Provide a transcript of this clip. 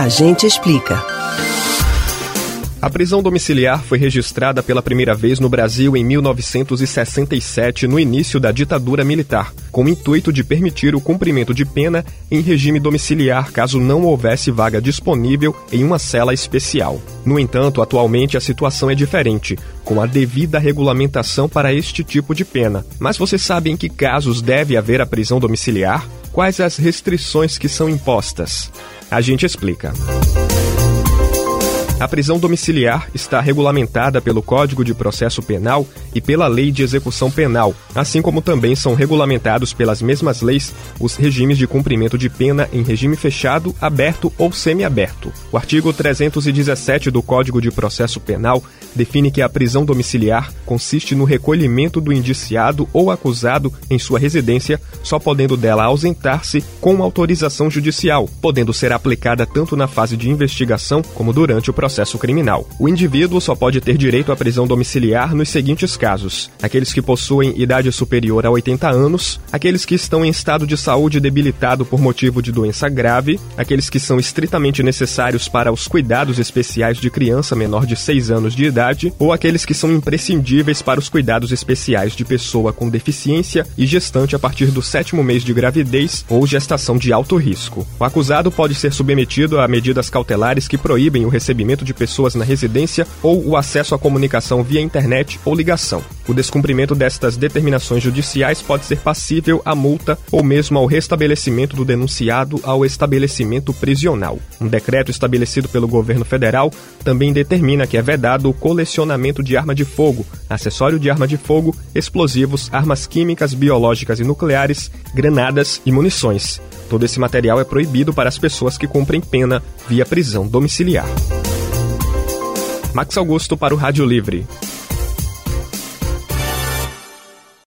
A gente explica. A prisão domiciliar foi registrada pela primeira vez no Brasil em 1967, no início da ditadura militar, com o intuito de permitir o cumprimento de pena em regime domiciliar caso não houvesse vaga disponível em uma cela especial. No entanto, atualmente a situação é diferente, com a devida regulamentação para este tipo de pena. Mas você sabe em que casos deve haver a prisão domiciliar? Quais as restrições que são impostas? A gente explica. A prisão domiciliar está regulamentada pelo Código de Processo Penal e pela Lei de Execução Penal, assim como também são regulamentados pelas mesmas leis os regimes de cumprimento de pena em regime fechado, aberto ou semiaberto. O artigo 317 do Código de Processo Penal define que a prisão domiciliar consiste no recolhimento do indiciado ou acusado em sua residência, só podendo dela ausentar-se com autorização judicial, podendo ser aplicada tanto na fase de investigação como durante o processo processo criminal. O indivíduo só pode ter direito à prisão domiciliar nos seguintes casos: aqueles que possuem idade superior a 80 anos, aqueles que estão em estado de saúde debilitado por motivo de doença grave, aqueles que são estritamente necessários para os cuidados especiais de criança menor de 6 anos de idade, ou aqueles que são imprescindíveis para os cuidados especiais de pessoa com deficiência e gestante a partir do sétimo mês de gravidez ou gestação de alto risco. O acusado pode ser submetido a medidas cautelares que proíbem o recebimento de pessoas na residência ou o acesso à comunicação via internet ou ligação. O descumprimento destas determinações judiciais pode ser passível a multa ou mesmo ao restabelecimento do denunciado ao estabelecimento prisional. Um decreto estabelecido pelo governo federal também determina que é vedado o colecionamento de arma de fogo, acessório de arma de fogo, explosivos, armas químicas, biológicas e nucleares, granadas e munições. Todo esse material é proibido para as pessoas que cumprem pena via prisão domiciliar. Max Augusto para o Rádio Livre.